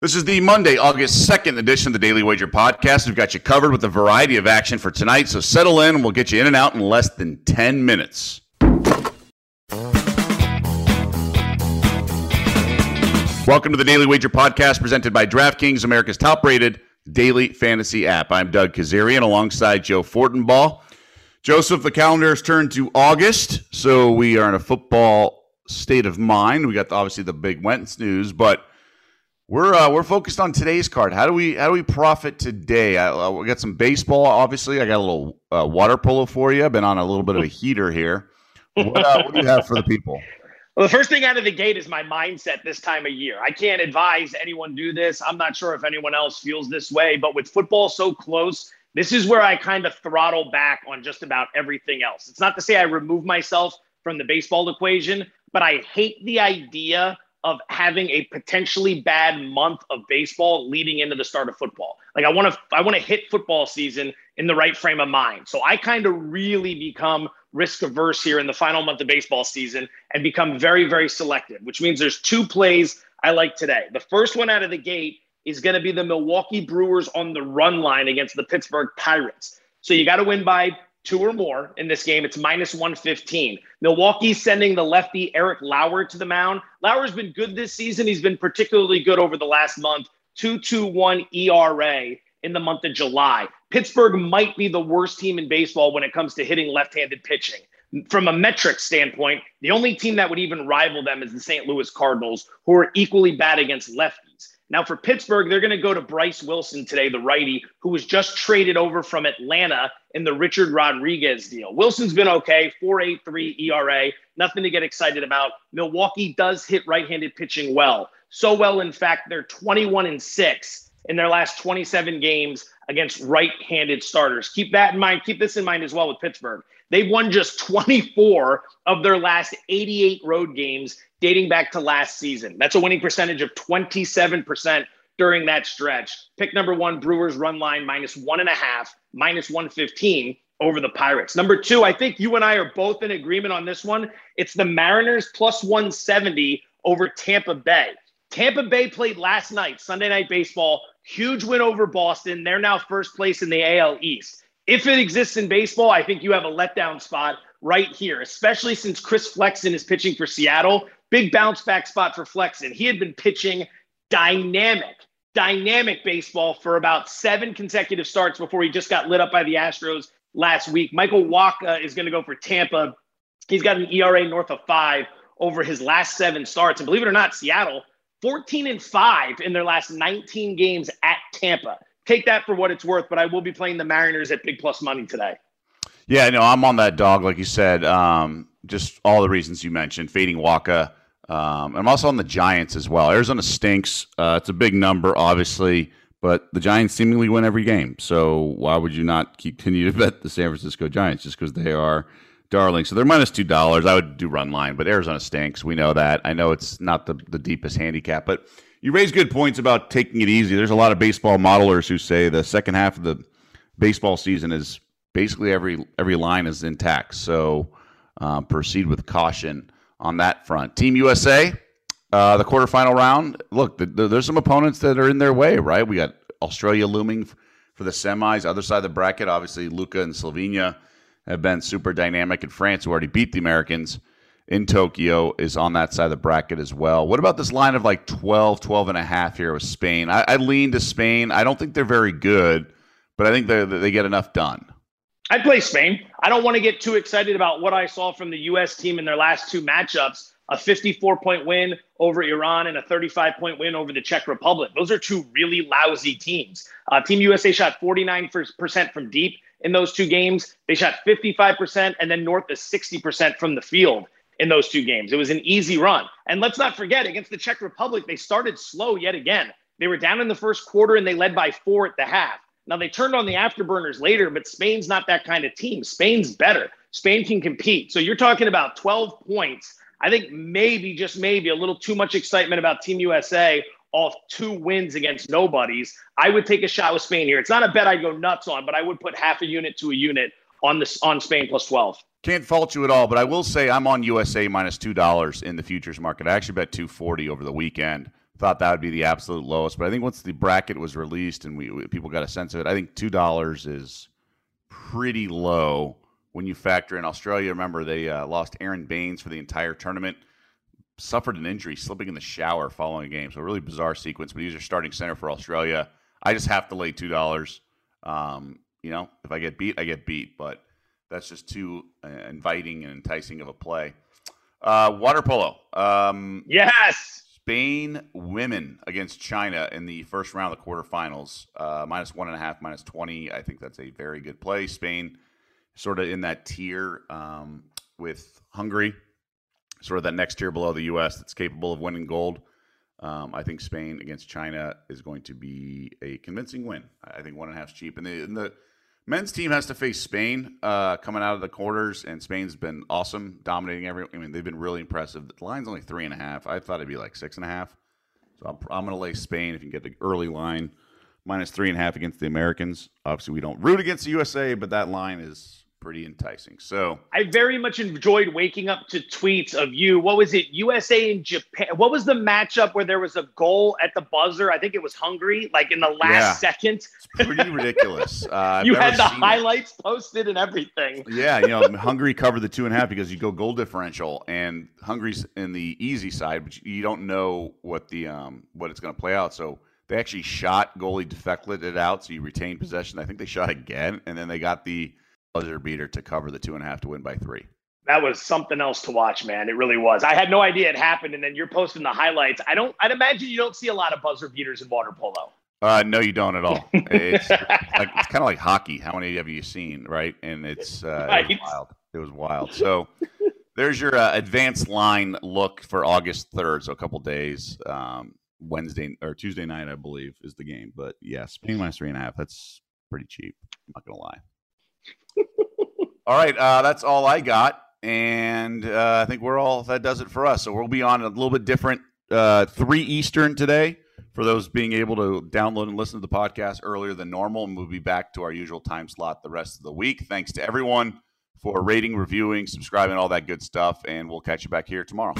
This is the Monday, August 2nd edition of the Daily Wager podcast. We've got you covered with a variety of action for tonight, so settle in and we'll get you in and out in less than 10 minutes. Welcome to the Daily Wager podcast presented by DraftKings, America's top rated daily fantasy app. I'm Doug Kezirian alongside Joe Fortenbaugh. Joseph, the calendar has turned to August, so we are in a football state of mind. We got the, obviously the big Wentz news, but we're uh, we're focused on today's card. How do we how do we profit today? I, I we got some baseball. Obviously, I got a little uh, water polo for you. I've been on a little bit of a heater here. What, uh, what do you have for the people? Well, the first thing out of the gate is my mindset this time of year. I can't advise anyone do this. I'm not sure if anyone else feels this way, but with football so close, this is where I kind of throttle back on just about everything else. It's not to say I remove myself from the baseball equation, but I hate the idea of having a potentially bad month of baseball leading into the start of football. Like I want to I want to hit football season in the right frame of mind. So I kind of really become risk averse here in the final month of baseball season and become very very selective, which means there's two plays I like today. The first one out of the gate is going to be the Milwaukee Brewers on the run line against the Pittsburgh Pirates. So you got to win by two or more in this game. It's minus 115. Milwaukee's sending the lefty Eric Lauer to the mound. Lauer's been good this season. He's been particularly good over the last month. 221 ERA in the month of July. Pittsburgh might be the worst team in baseball when it comes to hitting left handed pitching. From a metric standpoint, the only team that would even rival them is the St. Louis Cardinals, who are equally bad against lefties. Now, for Pittsburgh, they're going to go to Bryce Wilson today, the righty, who was just traded over from Atlanta in the Richard Rodriguez deal. Wilson's been okay, 4.83 ERA, nothing to get excited about. Milwaukee does hit right handed pitching well. So well, in fact, they're 21 and 6 in their last 27 games against right handed starters. Keep that in mind. Keep this in mind as well with Pittsburgh. They've won just 24 of their last 88 road games dating back to last season. That's a winning percentage of 27% during that stretch. Pick number one, Brewers run line minus one and a half, minus 115 over the Pirates. Number two, I think you and I are both in agreement on this one. It's the Mariners plus 170 over Tampa Bay. Tampa Bay played last night, Sunday Night Baseball. Huge win over Boston. They're now first place in the AL East. If it exists in baseball, I think you have a letdown spot right here, especially since Chris Flexen is pitching for Seattle. Big bounce back spot for Flexen. He had been pitching dynamic, dynamic baseball for about seven consecutive starts before he just got lit up by the Astros last week. Michael Wacha is going to go for Tampa. He's got an ERA north of five over his last seven starts. And believe it or not, Seattle, 14 and five in their last 19 games at Tampa take that for what it's worth, but I will be playing the Mariners at big plus money today. Yeah, no, I'm on that dog, like you said. Um, just all the reasons you mentioned, fading Wacha. Um, I'm also on the Giants as well. Arizona stinks. Uh, it's a big number, obviously, but the Giants seemingly win every game. So why would you not continue to bet the San Francisco Giants just because they are darling? So they're minus two dollars. I would do run line, but Arizona stinks. We know that. I know it's not the the deepest handicap, but you raise good points about taking it easy. There's a lot of baseball modelers who say the second half of the baseball season is basically every every line is intact. So uh, proceed with caution on that front. Team USA, uh, the quarterfinal round. Look, the, the, there's some opponents that are in their way, right? We got Australia looming for the semis. Other side of the bracket, obviously, Luka and Slovenia have been super dynamic. In France, who already beat the Americans in Tokyo is on that side of the bracket as well. What about this line of like 12, 12 and a half here with Spain? I, I lean to Spain. I don't think they're very good, but I think they they get enough done. I'd play Spain. I don't want to get too excited about what I saw from the U.S. team in their last two matchups a 54 point win over Iran and a 35 point win over the Czech Republic. Those are two really lousy teams. Uh, team USA shot 49% from deep in those two games. They shot 55% and then north of 60% from the field in those two games. It was an easy run. And let's not forget, against the Czech Republic, they started slow yet again. They were down in the first quarter and they led by four at the half. Now they turned on the afterburners later, but Spain's not that kind of team. Spain's better. Spain can compete. So you're talking about 12 points. I think maybe, just maybe, a little too much excitement about Team USA off two wins against nobodies. I would take a shot with Spain here. It's not a bet I'd go nuts on, but I would put half a unit to a unit on this on Spain plus 12. Can't fault you at all, but I will say I'm on USA minus two dollars in the futures market. I actually bet two forty over the weekend. thought that would be the absolute lowest. But I think once the bracket was released and we, we people got a sense of it, I think two dollars is pretty low when you factor in Australia. Remember, they uh, lost Aron Baynes for the entire tournament, suffered an injury slipping in the shower following a game. So a really bizarre sequence. But he's your starting center for Australia. I just have to lay two dollars. Um, you know, if I get beat, I get beat. But that's just too uh, inviting and enticing of a play. Uh, water polo. Um, yes. Spain women against China in the first round of the quarterfinals, uh, minus one and a half, minus 20. I think that's a very good play. Spain sort of in that tier um, with Hungary, sort of that next tier below the U.S. that's capable of winning gold. Um, I think Spain against China is going to be a convincing win. I think one and a half is cheap. And the, and the men's team has to face Spain uh, coming out of the quarters, and Spain's been awesome, dominating every. I mean, they've been really impressive. The line's only three and a half. I thought it'd be like six and a half. So I'm, I'm going to lay Spain if you can get the early line minus three and a half against the Americans. Obviously, we don't root against the USA, but that line is pretty enticing. So I very much enjoyed waking up to tweets of you. What was it? USA and Japan. What was the matchup where there was a goal at the buzzer? I think it was Hungary, like in the last Yeah. second. it's pretty ridiculous. Uh, you had the seen it. highlights posted and everything. Yeah, you know, Hungary covered the two and a half because you go goal differential, and Hungary's in the easy side, but you don't know what the um what it's going to play out. So they actually shot goalie deflected it out, so you retain possession. I think they shot again, and then they got the buzzer beater to cover the two and a half to win by three. That was something else to watch, man. It really was. I had no idea it happened, and then you're posting the highlights. I don't. I'd imagine you don't see a lot of buzzer beaters in water polo. Uh, no, you don't at all. It's like it's kind of like hockey. How many have you seen, right? And it's uh, it Right. was wild. It was wild. So there's your uh, advanced line look for August third. So a couple days. Um, Wednesday or Tuesday night, I believe, is the game. But yeah, Spain minus three and a half. That's pretty cheap. I'm not gonna lie. All right, uh, that's all I got, and uh, I think we're all. That does it for us. So we'll be on a little bit different uh, three Eastern today for those being able to download and listen to the podcast earlier than normal. And we'll be back to our usual time slot the rest of the week. Thanks to everyone for rating, reviewing, subscribing, all that good stuff. And we'll catch you back here tomorrow.